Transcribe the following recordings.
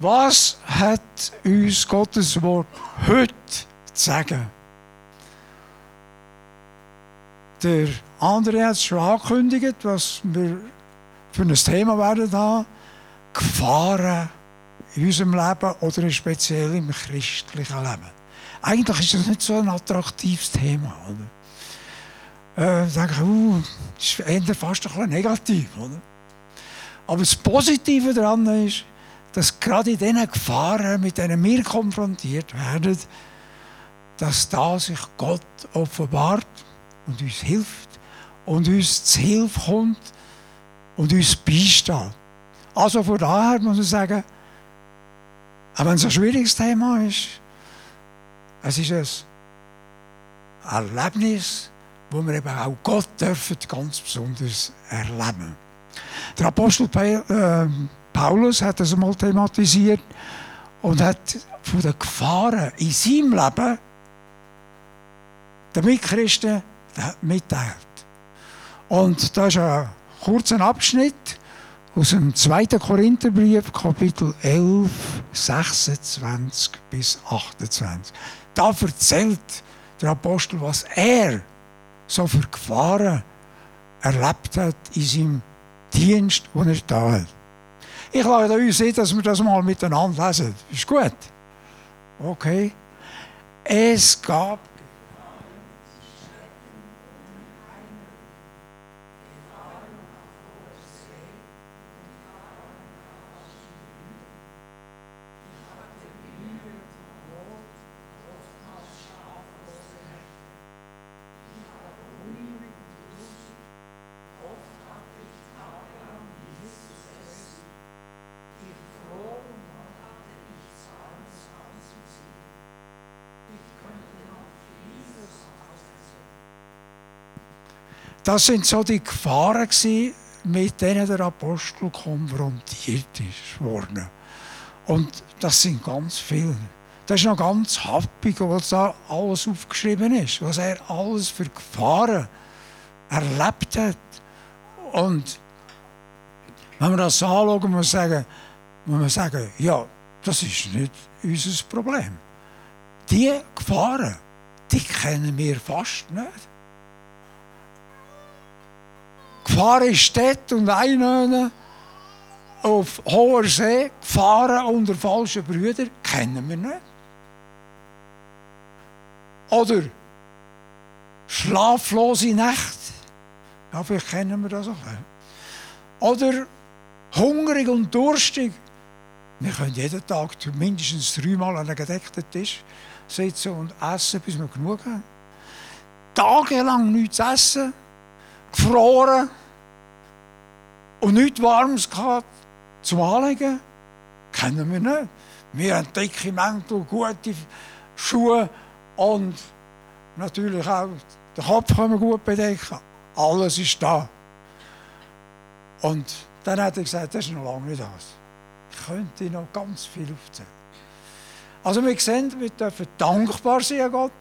Was hat uns Gottes Wort heute zu sagen? Der andere hat es schon angekündigt, was wir für ein Thema werden haben. Gefahren in unserem Leben oder speziell im christlichen Leben. Eigentlich ist das nicht so ein attraktives Thema. Oder? Äh, denke, uh, das ist fast ein bisschen negativ. Oder? Aber das Positive daran ist, dass gerade in diesen Gefahren, mit denen wir konfrontiert werden, dass da sich Gott offenbart und uns hilft und uns zu Hilfe kommt und uns beisteht. Also von daher muss ich sagen, auch wenn es ein schwieriges Thema ist, es ist ein Erlebnis, wo wir eben auch Gott dürfen ganz besonders erleben. Der Apostel ähm, Paulus hat das einmal thematisiert und hat von den Gefahren in seinem Leben den Mitchristen mitteilt. Und da ist ein kurzer Abschnitt aus dem 2. Korintherbrief, Kapitel 11, 26 bis 28. Da erzählt der Apostel, was er so für Gefahren erlebt hat in seinem Dienst, den er da hat. Ich lade uns ein, dass wir das mal miteinander lesen. Ist gut? Okay. Es gab Das sind so die Gefahren, mit denen der Apostel konfrontiert ist worden. Und das sind ganz viele. Das ist noch ganz happig, was da alles aufgeschrieben ist, was er alles für Gefahren erlebt hat. Und wenn wir das anschauen, muss man sagen, muss man sagen, ja, das ist nicht unser Problem. Die Gefahren, die kennen wir fast nicht. Gefahren in Städte und Einöhnen auf hoher See, gefahren unter falschen Brüdern, kennen wir nicht. Oder schlaflose Nächte, ja, vielleicht kennen wir das auch. Oder hungrig und durstig. Wir können jeden Tag mindestens dreimal an einem gedeckten Tisch sitzen und essen, bis wir genug haben. Tagelang nichts essen gefroren und nichts Warmes gehabt zum Anlegen. Kennen wir nicht. Wir haben dicke Mäntel, gute Schuhe und natürlich auch den Kopf können wir gut bedecken. Alles ist da. Und dann hat er gesagt, das ist noch lange nicht das. Ich könnte noch ganz viel aufzählen. Also wir sehen, wir dürfen dankbar sein Gott,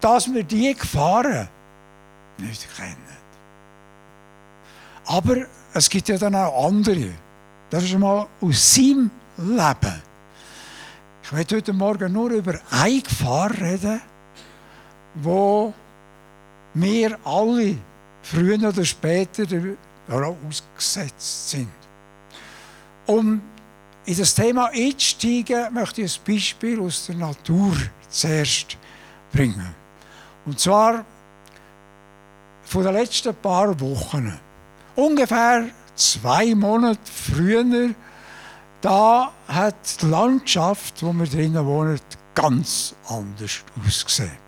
dass wir die Gefahren nicht kennen. Aber es gibt ja dann auch andere. Das ist mal aus seinem Leben. Ich werde heute Morgen nur über eine Gefahr reden, wo wir alle früher oder später ausgesetzt sind. Um in das Thema einzusteigen, möchte ich ein Beispiel aus der Natur zuerst bringen. Und zwar von den letzten paar Wochen ungefähr zwei Monate früher, da hat die Landschaft, wo wir drinnen wohnen, ganz anders ausgesehen.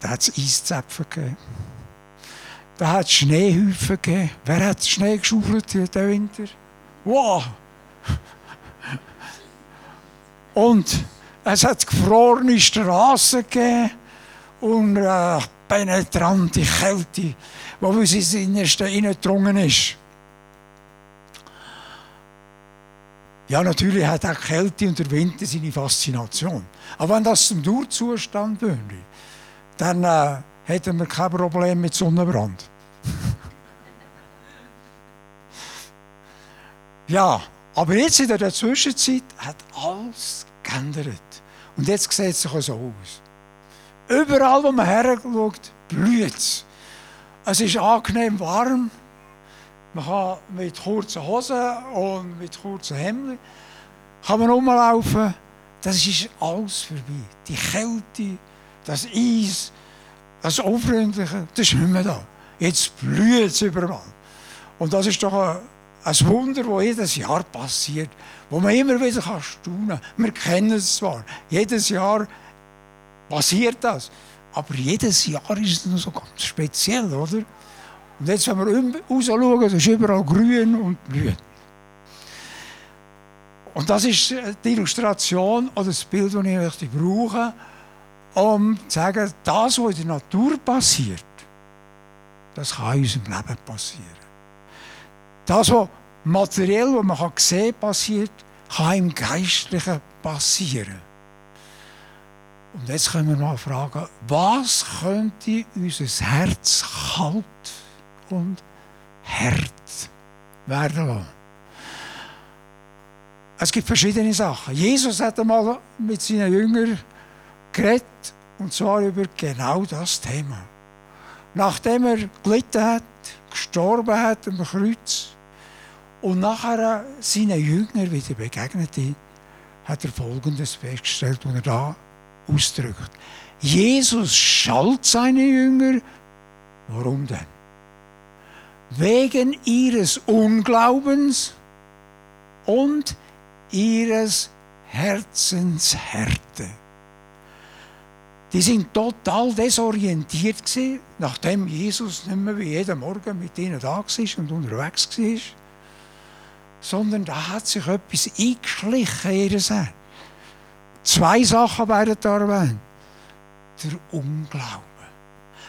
Da hat es Eiszäpfen gegeben. Da hat es Schneehäufen gegeben. Wer hat Schnee geschaufelt in den Winter? Wow! Und es hat gefrorene Straßen gegeben und äh, penetrante Kälte wo bis ins Innerste hineingedrungen ist. Ja, natürlich hat auch Kälte und der Winter seine Faszination. Aber wenn das zum Durchzustand würde, dann äh, hätten wir kein Problem mit Sonnenbrand. ja, Aber jetzt in der Zwischenzeit hat alles geändert. Und jetzt sieht es sich so aus. Überall, wo man herschaut, blüht es. Es ist angenehm warm. Man kann mit kurzen Hosen und mit kurzen Hemden kann man rumlaufen. Das ist alles vorbei. Die Kälte, das Eis, das Unfreundliche, das ist nicht mehr da. Jetzt blüht es überall. Und das ist doch ein, ein Wunder, das jedes Jahr passiert, wo man immer wieder staunen kann. Wir kennen es zwar, jedes Jahr passiert das, aber jedes Jahr ist es noch so ganz speziell, oder? Und jetzt, wenn wir raus schauen, ist überall grün und blüht. Und das ist die Illustration oder das Bild, das ich möchte brauchen um zu sagen, das, was in der Natur passiert, das kann in unserem Leben passieren. Das, was materiell, was man sehen kann, passiert, kann im Geistlichen passieren. Und jetzt können wir mal fragen, was könnte unser Herz kalt und hart werden lassen? Es gibt verschiedene Sachen. Jesus hat einmal mit seinen Jüngern geredet, und zwar über genau das Thema. Nachdem er gelitten hat, gestorben hat am Kreuz und nachher seinen Jüngern wieder begegnete, hat er Folgendes festgestellt, was er da ausdrückt. Jesus schalt seine Jünger. Warum denn? Wegen ihres Unglaubens und ihres Herzenshärte. Die sind total desorientiert gewesen, nachdem Jesus nicht mehr wie jeden Morgen mit ihnen da war und unterwegs war, sondern da hat sich etwas eingeschlichen in ihr Herz. Zwei Sachen werden da erwähnt. Der Unglaube.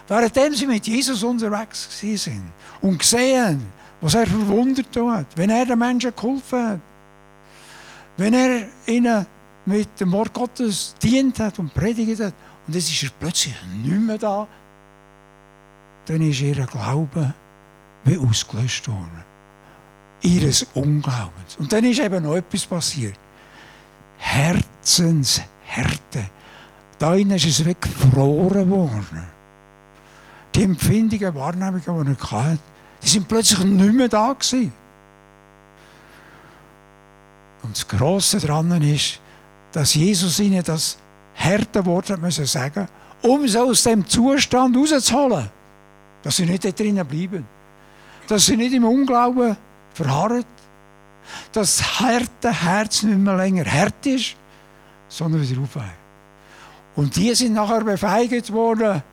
Währenddem sie mit Jesus unterwegs waren und gesehen, was er verwundert hat, wenn er den Menschen geholfen hat, wenn er ihnen mit dem Wort Gottes dient hat und predigt hat, und es ist er plötzlich nicht mehr da, dann ist ihr Glaube wie ausgelöscht worden. Ihres Unglaubens. Und dann ist eben noch etwas passiert. Herzenshärte. Da ist es weggefroren worden. Die Empfindungen, Wahrnehmungen, die er hatte, die sind plötzlich nicht mehr da gewesen. Und das Grosse daran ist, dass Jesus ihnen das harte Wort hat müssen sagen, um sie aus dem Zustand rauszuholen, dass sie nicht da drinnen bleiben, dass sie nicht im Unglauben verharren, dass das harte Herz nicht mehr länger hart ist, sondern wieder aufweicht. Und die sind nachher befeigt worden,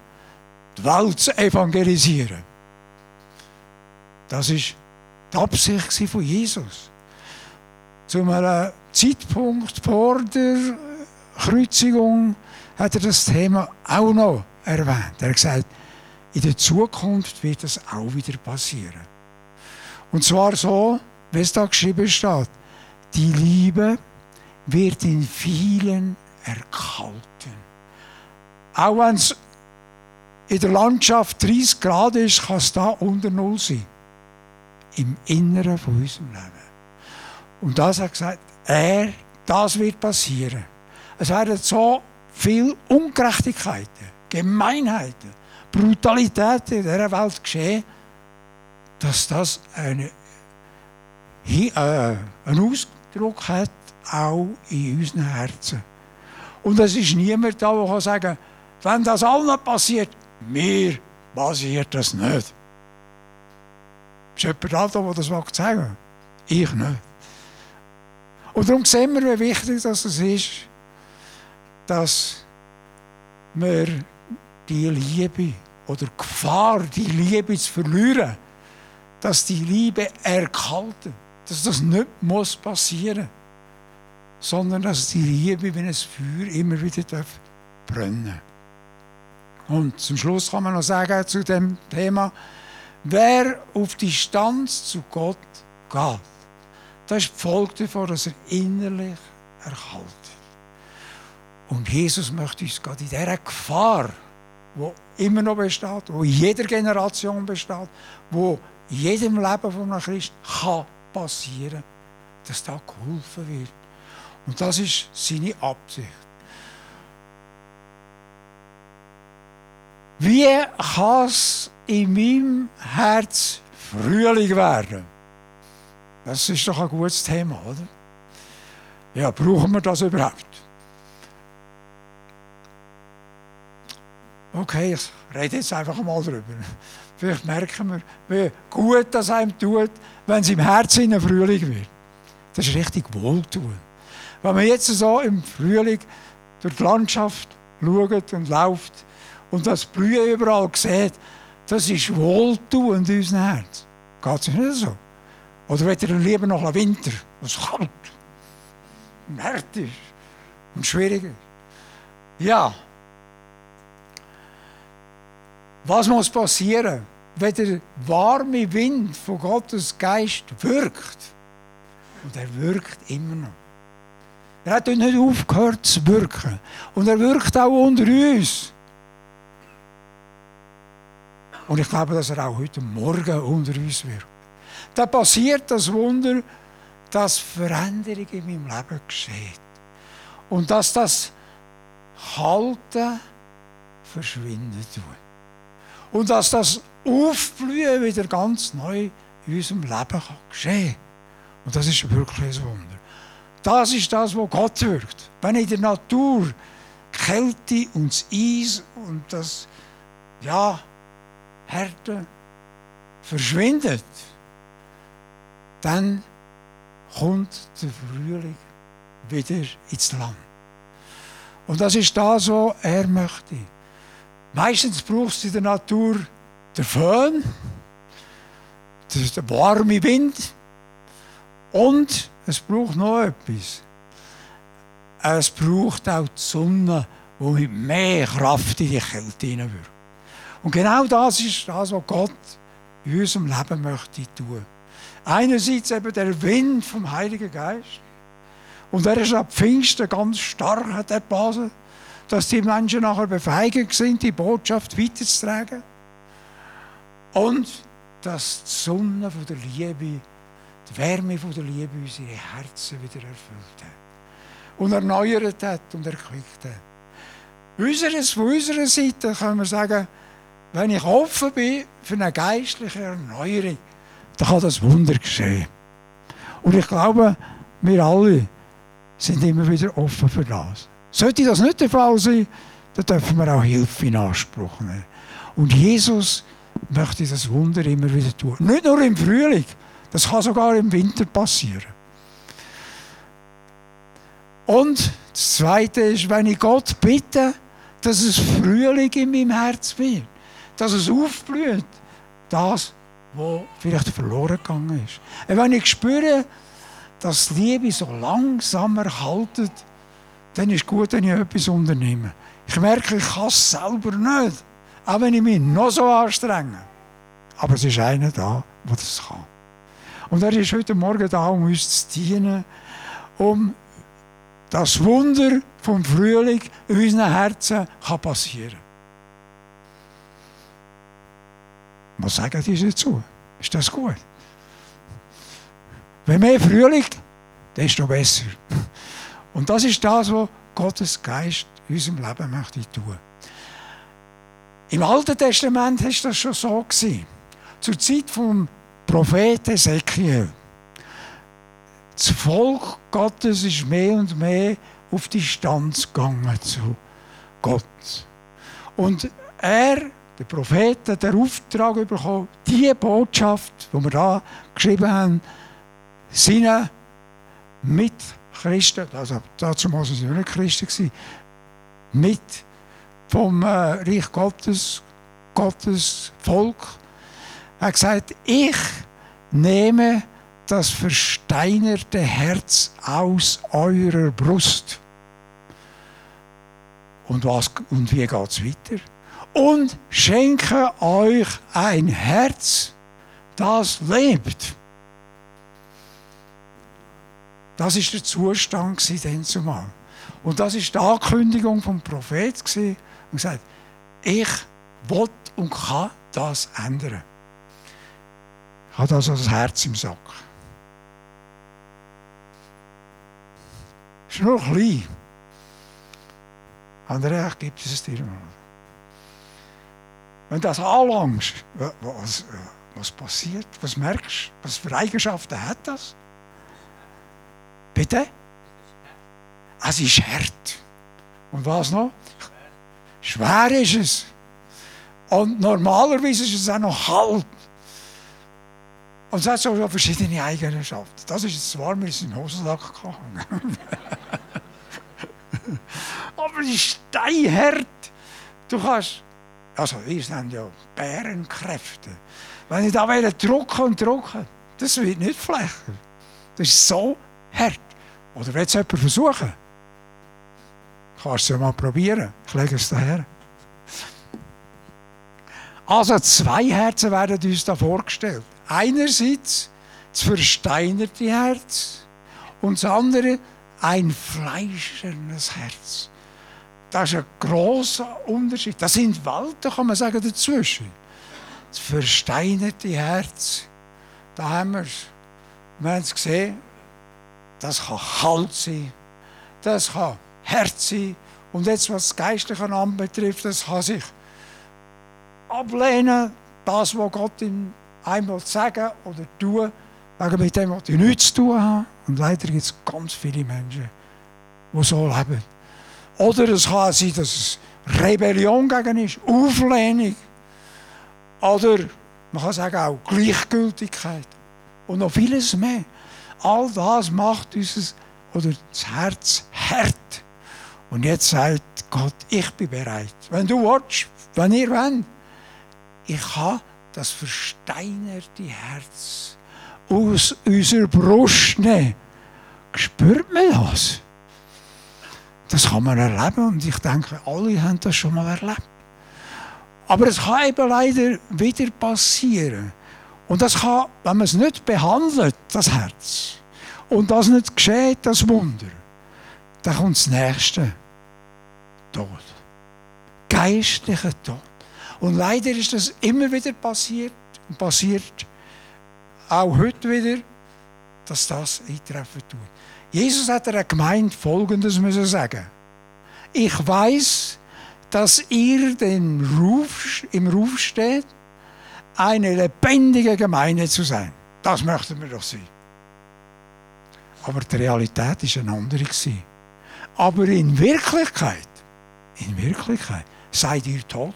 die Welt zu evangelisieren. Das ist die Absicht von Jesus. Zu einem Zeitpunkt vor der Kreuzigung hat er das Thema auch noch erwähnt. Er hat gesagt, in der Zukunft wird das auch wieder passieren. Und zwar so, wie es da geschrieben steht. Die Liebe wird in vielen erkalten. Auch wenn es in der Landschaft 30 Grad ist, kann es da unter Null sein. Im Inneren von unserem Leben. Und das hat gesagt, er, das wird passieren. Es werden so viele Ungerechtigkeiten, Gemeinheiten, Brutalitäten in dieser Welt geschehen, dass das eine, einen Ausdruck hat, auch in unseren Herzen. Und es ist niemand da, der kann sagen wenn das allen passiert, mir passiert das nicht. Ist jemand da, der das sagen will? Ich nicht. Und darum sehen wir, wie wichtig das ist, dass wir die Liebe oder die Gefahr, die Liebe zu verlieren, dass die Liebe erkalten, dass das nicht muss passieren sondern dass die Liebe wie ein Feuer immer wieder brennen darf. Und zum Schluss kann man noch sagen zu dem Thema, wer auf Distanz zu Gott geht, das ist die Folge davon, dass er innerlich erkaltet. Und Jesus möchte uns gerade in dieser Gefahr, die immer noch besteht, die in jeder Generation besteht, die jedem Leben von einem Christ kann passieren, dass da geholfen wird. Und das ist seine Absicht. Wie kann es in meinem Herz Frühling werden? Das ist doch ein gutes Thema, oder? Ja, brauchen wir das überhaupt? Okay, ich rede jetzt einfach mal darüber. Vielleicht merken wir, wie gut das einem tut, wenn es im Herzen Frühling wird. Das ist richtig wohltun. Wenn man jetzt so im Frühling durch die Landschaft schaut und läuft und das Blühen überall sieht, das ist wohltuend in unserem Herz. Geht es nicht so? Oder wird ihr lieber noch Winter, wo es kalt und hart ist und schwierig ist? Ja. Was muss passieren, wenn der warme Wind von Gottes Geist wirkt? Und er wirkt immer noch. Er hat nicht aufgehört zu wirken. Und er wirkt auch unter uns. Und ich glaube, dass er auch heute Morgen unter uns wirkt. Da passiert das Wunder, dass Veränderung in meinem Leben geschieht. Und dass das Halten verschwinden tut. Und dass das Aufblühen wieder ganz neu in unserem Leben kann geschehen Und das ist wirklich ein Wunder. Das ist das, was Gott wirkt. Wenn in der Natur Kälte und das Eis und das ja, Härte verschwindet, dann kommt der Frühling wieder ins Land. Und das ist das, was er möchte. Meistens braucht es in der Natur den Föhn, den warmen Wind und es braucht noch etwas. Es braucht auch die Sonne, die mit mehr Kraft in die Kälte hineinwirkt. Und genau das ist das, was Gott in unserem Leben möchte tun. Einerseits eben der Wind vom Heiligen Geist. Und er ist ab Pfingsten ganz stark hat er geblasen, dass die Menschen nachher befeigert sind, die Botschaft weiterzutragen. Und dass die Sonne von der Liebe die Wärme von der Liebe unsere Herzen wieder erfüllt hat. Und erneuert hat und erquickt hat. Unseres, von unserer Seite können wir sagen, wenn ich offen bin für eine geistliche Erneuerung, dann kann das Wunder geschehen. Und ich glaube, wir alle sind immer wieder offen für das. Sollte das nicht der Fall sein, dann dürfen wir auch Hilfe in Anspruch nehmen. Und Jesus möchte das Wunder immer wieder tun. Nicht nur im Frühling, das kann sogar im Winter passieren. Und das Zweite ist, wenn ich Gott bitte, dass es Frühling in meinem Herz wird, dass es aufblüht, das, was vielleicht verloren gegangen ist. Und wenn ich spüre, dass Liebe so langsam erhaltet, dann ist es gut, wenn ich etwas unternehme. Ich merke, ich kann es selber nicht, auch wenn ich mich noch so anstrenge. Aber es ist einer da, der das kann. Und er ist heute Morgen da, um uns zu dienen, um das Wunder vom Frühling in unseren Herzen kann passieren Was sagen die dazu? Ist das gut? Wenn mehr Frühling, desto besser. Und das ist das, was Gottes Geist in unserem Leben möchte tun. Im Alten Testament war das schon so. Zur Zeit vom Prophet Ezekiel. Das Volk Gottes ist mehr und mehr auf Distanz gegangen zu Gott. Und er, der Prophet, hat den Auftrag bekommen, diese Botschaft, die wir da geschrieben haben, seinen Mitchristen, also dazu waren sie nicht Christen, mit vom äh, Reich Gottes, Gottes Volk, er hat gesagt, ich nehme das versteinerte Herz aus eurer Brust. Und, was, und wie geht es weiter? Und schenke euch ein Herz, das lebt. Das ist der Zustand dann zumal. Und das ist die Ankündigung vom Prophet und gesagt, ich will und kann das ändern hat also das Herz im Sack. ist nur klein. Andrea, gibt es dir mal. Wenn du das anlangst, was, was passiert? Was merkst du? Was für Eigenschaften hat das? Bitte? Es ist hart. Und was noch? Schwer ist es. Und normalerweise ist es auch noch kalt. Und es hat so verschiedene Eigenschaften. Das ist jetzt warm, ist im Hosensack gehangen. Aber die steinhart. Du kannst, also wir sind ja Bärenkräfte. Wenn ich da wieder und drucken, das wird nicht flächen. Das ist so hart. Oder will es jemand versuchen? Kannst du ja mal probieren. Ich lege es daher. Also zwei Herzen werden uns da vorgestellt. Einerseits das versteinerte Herz und das andere ein fleischernes Herz. Das ist ein großer Unterschied. Das sind Welten, kann man sagen, dazwischen. Das versteinerte Herz, da haben wir es. Wir haben es gesehen, das kann kalt sein, das kann Herz sein. Und jetzt, was das Geistliche anbetrifft, das kann sich ablehnen, das, was Gott ihm einmal sagen oder tun, wegen mit dem, was ich nichts zu tun habe. Und leider gibt es ganz viele Menschen, die so leben. Oder es kann sein, dass es Rebellion gegen ist, Auflehnung. Oder man kann sagen auch Gleichgültigkeit. Und noch vieles mehr. All das macht unser, oder das Herz hart. Und jetzt sagt Gott, ich bin bereit. Wenn du willst, wenn ihr wollt, ich habe das versteinerte Herz aus unserer Brust nehmen. Spürt man das? Das kann man erleben und ich denke, alle haben das schon mal erlebt. Aber es kann eben leider wieder passieren. Und das kann, wenn man es nicht behandelt, das Herz, und das nicht geschieht, das Wunder, dann kommt das Nächste. Tod. Geistlicher Tod. Und leider ist das immer wieder passiert und passiert auch heute wieder, dass das eintreffen tut. Jesus hat der Gemeinde Folgendes müssen sagen. Ich weiß, dass ihr den Ruf, im Ruf steht, eine lebendige Gemeinde zu sein. Das möchten wir doch sein. Aber die Realität ist eine andere Aber in Wirklichkeit, in Wirklichkeit, seid ihr tot.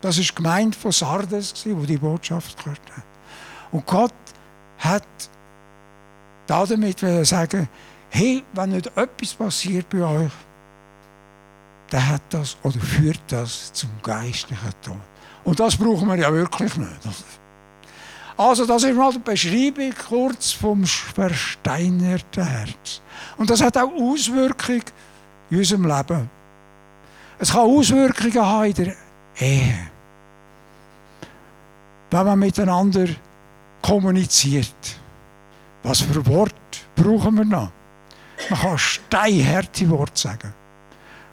Das ist gemeint von Sardes, wo die Botschaft gehört hat. Und Gott hat damit sagen, hey, wenn nicht etwas passiert bei euch, dann hat das oder führt das zum geistlichen Tod. Und das brauchen wir ja wirklich nicht. Also das ist mal die Beschreibung kurz vom versteinerten Herz. Und das hat auch Auswirkungen in unserem Leben. Es kann Auswirkungen haben in der Ehe. Wenn man miteinander kommuniziert. Was für Wort brauchen wir noch? Man kann steinharte Worte sagen,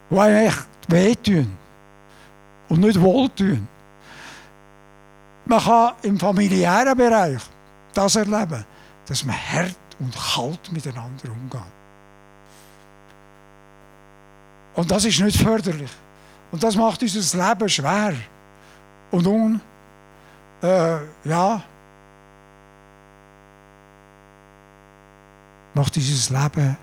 die einem echt wehtun und nicht wohltun. Man kann im familiären Bereich das erleben, dass man hart und kalt miteinander umgeht. Und das ist nicht förderlich. Und das macht unser Leben schwer und un, äh, ja, macht dieses Leben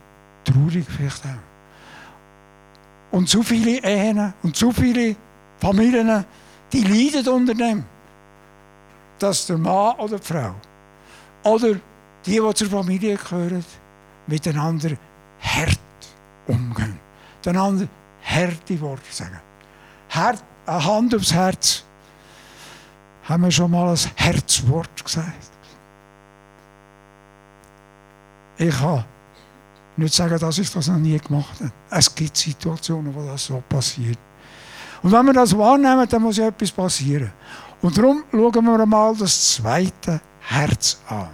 traurig vielleicht auch. Und zu viele Ehen und zu viele Familien, die leiden unter dem, dass der Mann oder die Frau oder die, die zur Familie gehören, miteinander hart umgehen. Miteinander harte Worte sagen. Hart, eine Hand aufs Herz. Haben wir schon mal ein Herzwort gesagt? Ich kann nicht sagen, dass ich das noch nie gemacht habe. Es gibt Situationen, wo das so passiert. Und wenn wir das wahrnehmen, dann muss ja etwas passieren. Und darum schauen wir mal das zweite Herz an.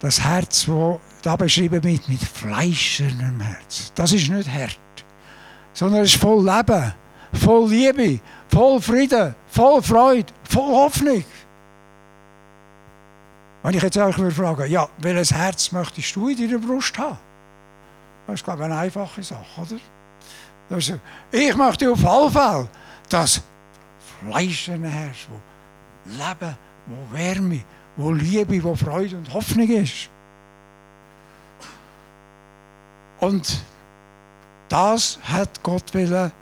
Das Herz, das da beschrieben wird, mit fleischernem Herz. Das ist nicht hart, sondern es ist voll Leben, voll Liebe, voll Frieden, voll Freude, voll Hoffnung. Wenn ich jetzt euch fragen, ja, welches Herz möchtest du in deiner Brust haben? Das ist, glaube ich, eine einfache Sache, oder? Ich möchte auf jeden Fall das fleischende Herz, wo Leben, wo Wärme, wo Liebe, wo Freude und Hoffnung ist. Und das hat Gott willen,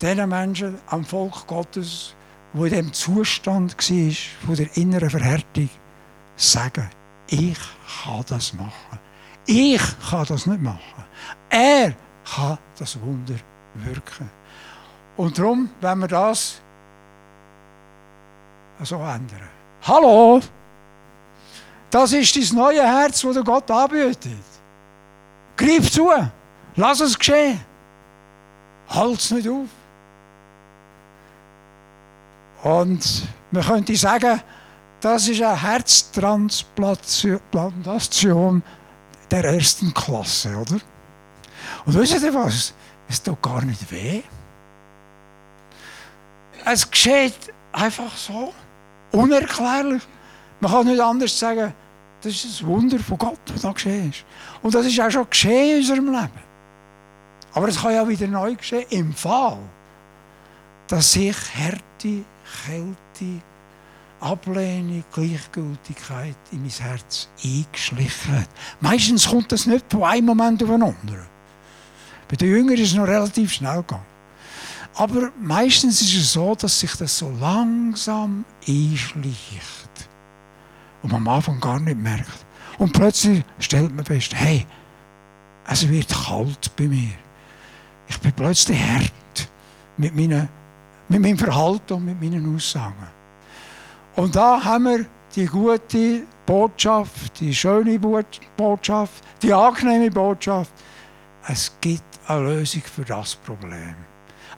diesen Menschen am Volk Gottes, wo in dem Zustand war, von der inneren Verhärtung, sagen, ich kann das machen. Ich kann das nicht machen. Er kann das Wunder wirken. Und darum, wenn wir das so ändern. Hallo! Das ist das neue Herz, das Gott anbietet. Greif zu! Lass es geschehen! Halt es nicht auf! Und man könnte sagen, das ist eine Herztransplantation der ersten Klasse, oder? Und wisst ihr was? Es tut gar nicht weh. Es geschieht einfach so. Unerklärlich. Man kann nicht anders sagen, das ist ein Wunder von Gott, was da geschehen ist. Und das ist auch schon geschehen in unserem Leben. Aber es kann ja wieder neu geschehen, im Fall, dass sich Härte, Kälte, Ablehnung, Gleichgültigkeit in mein Herz eingeschlichen hat. Meistens kommt das nicht von einem Moment auf den anderen. Bei den Jüngern ist es noch relativ schnell gegangen. Aber meistens ist es so, dass sich das so langsam einschleicht. Und man am Anfang gar nicht merkt. Und plötzlich stellt man fest, hey, es wird kalt bei mir. Ich bin plötzlich hart mit, meinen, mit meinem Verhalten und mit meinen Aussagen. Und da haben wir die gute Botschaft, die schöne Botschaft, die angenehme Botschaft. Es gibt eine Lösung für das Problem.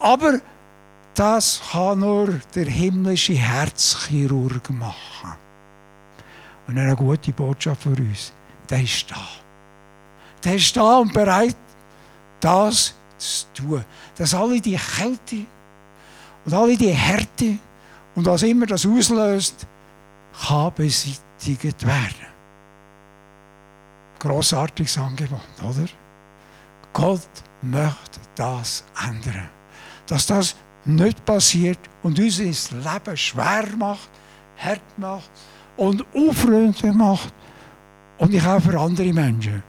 Aber das kann nur der himmlische Herzchirurg machen. Und eine gute Botschaft für uns. Der ist da. Der ist da und bereit, das zu tun. Dass alle die Kälte und alle die Härte und was immer das auslöst, kann beseitigt werden. Grossartiges Angebot, oder? Gott möchte das ändern. Dass das nicht passiert und uns das Leben schwer macht, hart macht und unfreundlich macht und ich auch für andere Menschen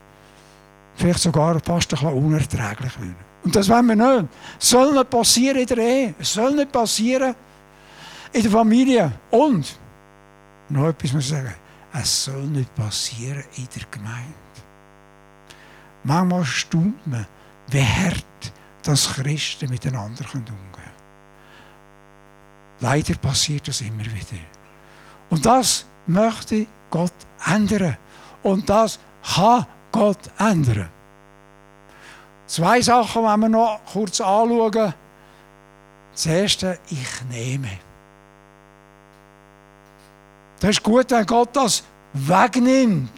vielleicht sogar fast ein bisschen unerträglich wird. Und das wollen wir nicht. Es soll nicht passieren in der Ehe. Es soll nicht passieren in der Familie. Und, noch etwas muss ich sagen, es soll nicht passieren in der Gemeinde. Manchmal staunt man, wie hart das Christen miteinander umgehen können. Leider passiert das immer wieder. Und das möchte Gott ändern. Und das kann Gott ändern. Zwei Sachen wollen wir noch kurz anschauen. Das erste, ich nehme. Das ist gut, wenn Gott das wegnimmt.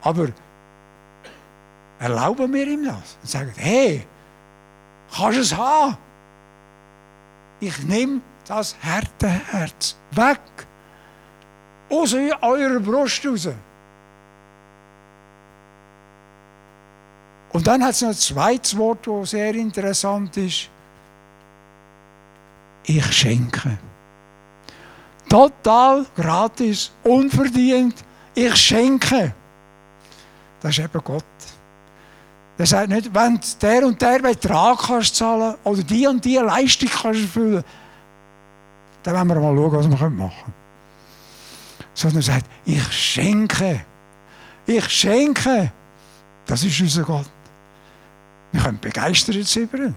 Aber erlauben wir ihm das und sagen, hey, kannst du es haben? Ich nehme das harte Herz weg. Aus eurer Brust raus. Und dann hat es noch ein zweites Wort, das sehr interessant ist. Ich schenke. Total gratis, unverdient. Ich schenke. Das ist eben Gott. Er sagt nicht, wenn du der und der Betrag kannst zahlen oder die und die Leistung kannst erfüllen, dann wollen wir mal schauen, was wir machen können. Sondern er sagt, ich schenke. Ich schenke. Das ist unser Gott. Wir können begeistert sein über ihn.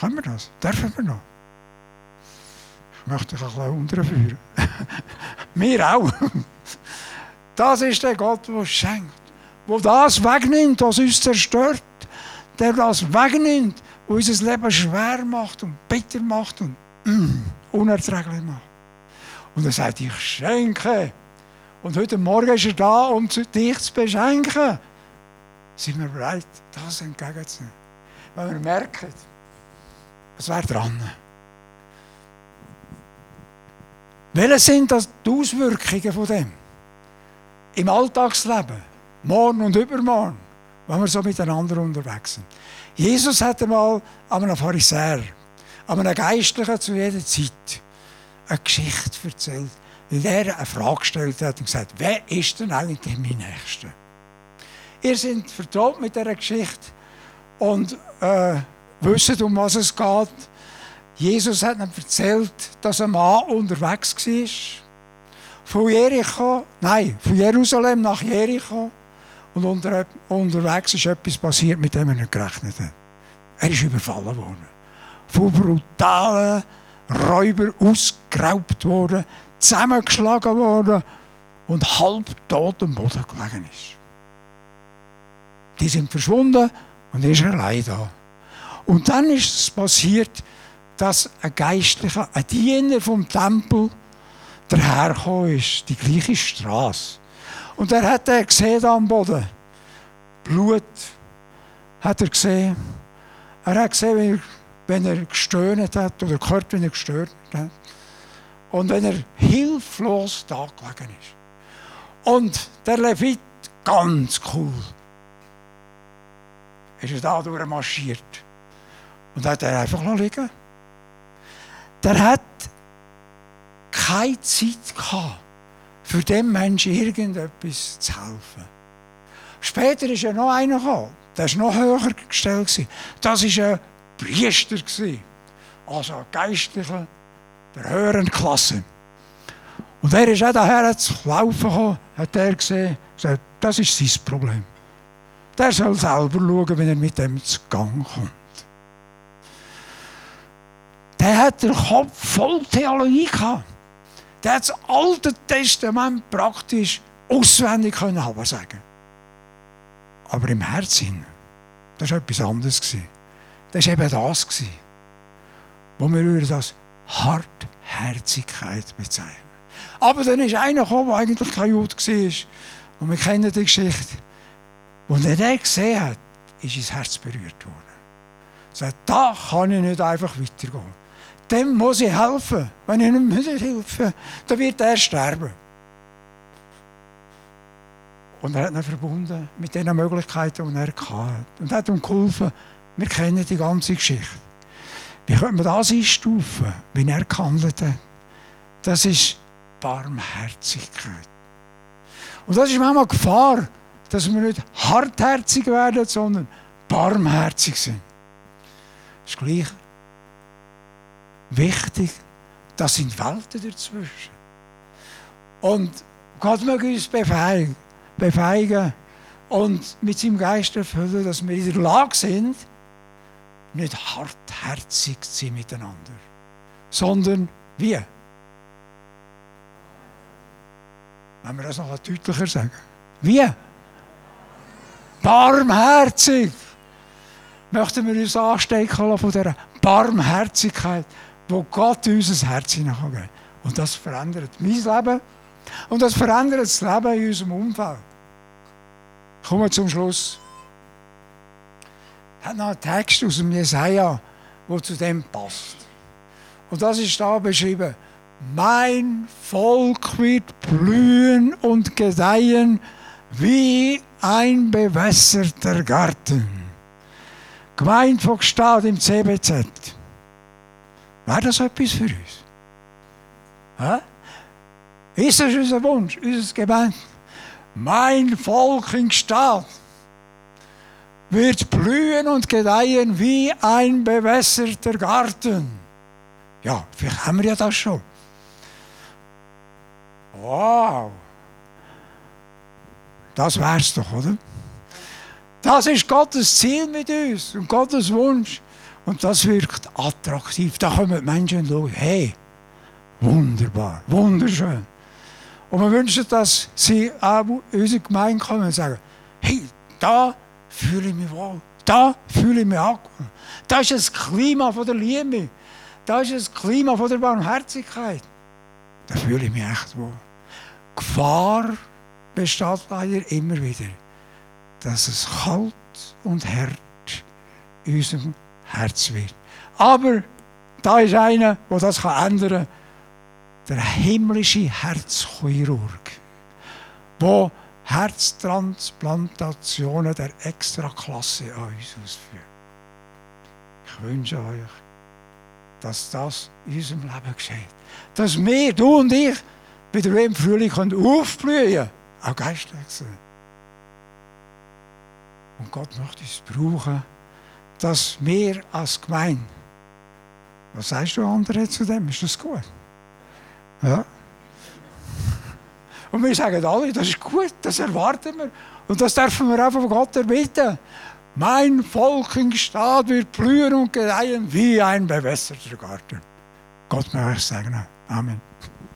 Können wir das? Dürfen wir noch? Ich möchte dich ein bisschen unterführen. wir auch. Das ist der Gott, der schenkt. Der das wegnimmt, was uns zerstört. Der das wegnimmt, was unser Leben schwer macht und bitter macht und mm, unerträglich macht. Und er sagt, ich schenke. Und heute Morgen ist er da, um dich zu beschenken sind wir bereit, das entgegenzunehmen. Wenn wir merken, es wäre dran. Welche sind das die Auswirkungen von dem? Im Alltagsleben, morgen und übermorgen, wenn wir so miteinander unterwegs sind. Jesus hat einmal einem Pharisäer, einem Geistlichen zu jeder Zeit, eine Geschichte erzählt, weil er eine Frage gestellt hat und gesagt wer ist denn eigentlich mein Nächster? Ihr seid vertraut mit dieser Geschichte und äh, wisst, um was es geht. Jesus hat ihnen erzählt, dass ein Mann unterwegs war. Von Jericho, nein, von Jerusalem nach Jericho. Und unter, unterwegs ist etwas passiert, mit dem er nicht gerechnet hat. Er ist überfallen worden. Von brutalen Räubern ausgeraubt worden, zusammengeschlagen worden und halb tot am Boden gelegen ist. Die sind verschwunden und er ist allein da. Und dann ist es passiert, dass ein Geistlicher, ein Diener vom Tempel, dahergekommen ist, die gleiche Straße. Und er hat er gesehen am Boden. Blut hat er gesehen. Er hat gesehen, wenn er, gestöhnt hat oder gehört, wenn er gestöhnt hat. Und wenn er hilflos da gelegen ist. Und der Levit, ganz cool, ist er da durchmarschiert. Und hat er einfach liegen Der hat keine Zeit gehabt, für dem Menschen irgendetwas zu helfen. Später ist ja noch einer gekommen, der war noch höher gestellt. Das war ein Priester, also ein Geistlicher der höheren Klasse. Und er ist auch daher zu laufen gekommen, hat er gesehen, gesagt, das ist sein Problem. Der soll selber schauen, wenn er mit dem zu Gang kommt. Der hat den Kopf voll Theologie gehabt. Der hat das Alte Testament praktisch auswendig können aber sagen. Aber im Herzen, das war etwas anderes. Das war eben das, wo wir das Hartherzigkeit bezeichnen. Aber dann ist einer gekommen, der eigentlich kein Jude war. Und wir kennen die Geschichte. Und er den gesehen hat, ist sein Herz berührt worden. Er sagt, da kann ich nicht einfach weitergehen. Dem muss ich helfen. Wenn ich nicht helfe, dann wird er sterben. Und er hat ihn verbunden mit den Möglichkeiten, die er hatte. Und hat ihm geholfen. Wir kennen die ganze Geschichte. Wie können wir das einstufen, wie er gehandelt hat? Das ist Barmherzigkeit. Und das ist manchmal Gefahr, dass wir nicht hartherzig werden, sondern barmherzig sind. Das ist gleich wichtig, das sind Welten dazwischen. Und Gott möge uns befeigen, und mit seinem Geist erfüllen, dass wir in der Lage sind, nicht hartherzig zu sein miteinander, sondern wie? Wenn wir das noch deutlicher sagen. Wie? Barmherzig! Möchten wir uns anstecken von dieser Barmherzigkeit, wo Gott in unser Herz hineingeben Und das verändert mein Leben und das verändert das Leben in unserem Umfeld. Kommen wir zum Schluss hat noch einen Text aus dem Jesaja, der zu dem passt. Und das ist da beschrieben. Mein Volk wird blühen und gedeihen wie ein bewässerter Garten. Gemeint von Gestalt im CBZ. Wäre das etwas für uns? Hä? Ist das unser Wunsch, unser Gebet? Mein Volk in Gestalt wird blühen und gedeihen wie ein bewässerter Garten. Ja, vielleicht haben wir ja das schon. Wow. Das wär's doch, oder? Das ist Gottes Ziel mit uns und Gottes Wunsch. Und das wirkt attraktiv. Da kommen die Menschen und schauen, hey, wunderbar, wunderschön. Und wir wünschen, dass sie auch in unsere Gemeinde kommen und sagen, hey, da fühle ich mich wohl. Da fühle ich mich angekommen. Da ist das Klima von der Liebe. Da ist das Klima von der Barmherzigkeit. Da fühle ich mich echt wohl. Gefahr besteht leider immer wieder, dass es kalt und hart in unserem Herz wird. Aber da ist einer, der das ändern kann. der himmlische Herzchirurg, der Herztransplantationen der Extraklasse an uns ausführt. Ich wünsche euch, dass das in unserem Leben geschieht. Dass wir, du und ich, wieder im Frühling aufblühen können, auch geistlich gesehen. Und Gott möchte uns brauchen, dass wir als Gemeinde, was sagst du andere zu dem? Ist das gut? Ja. Und wir sagen alle, das ist gut, das erwarten wir. Und das dürfen wir einfach von Gott erbitten. Mein Volk in Staat wird blühen und gedeihen wie ein bewässerter Garten. Gott möge euch segnen. Amen.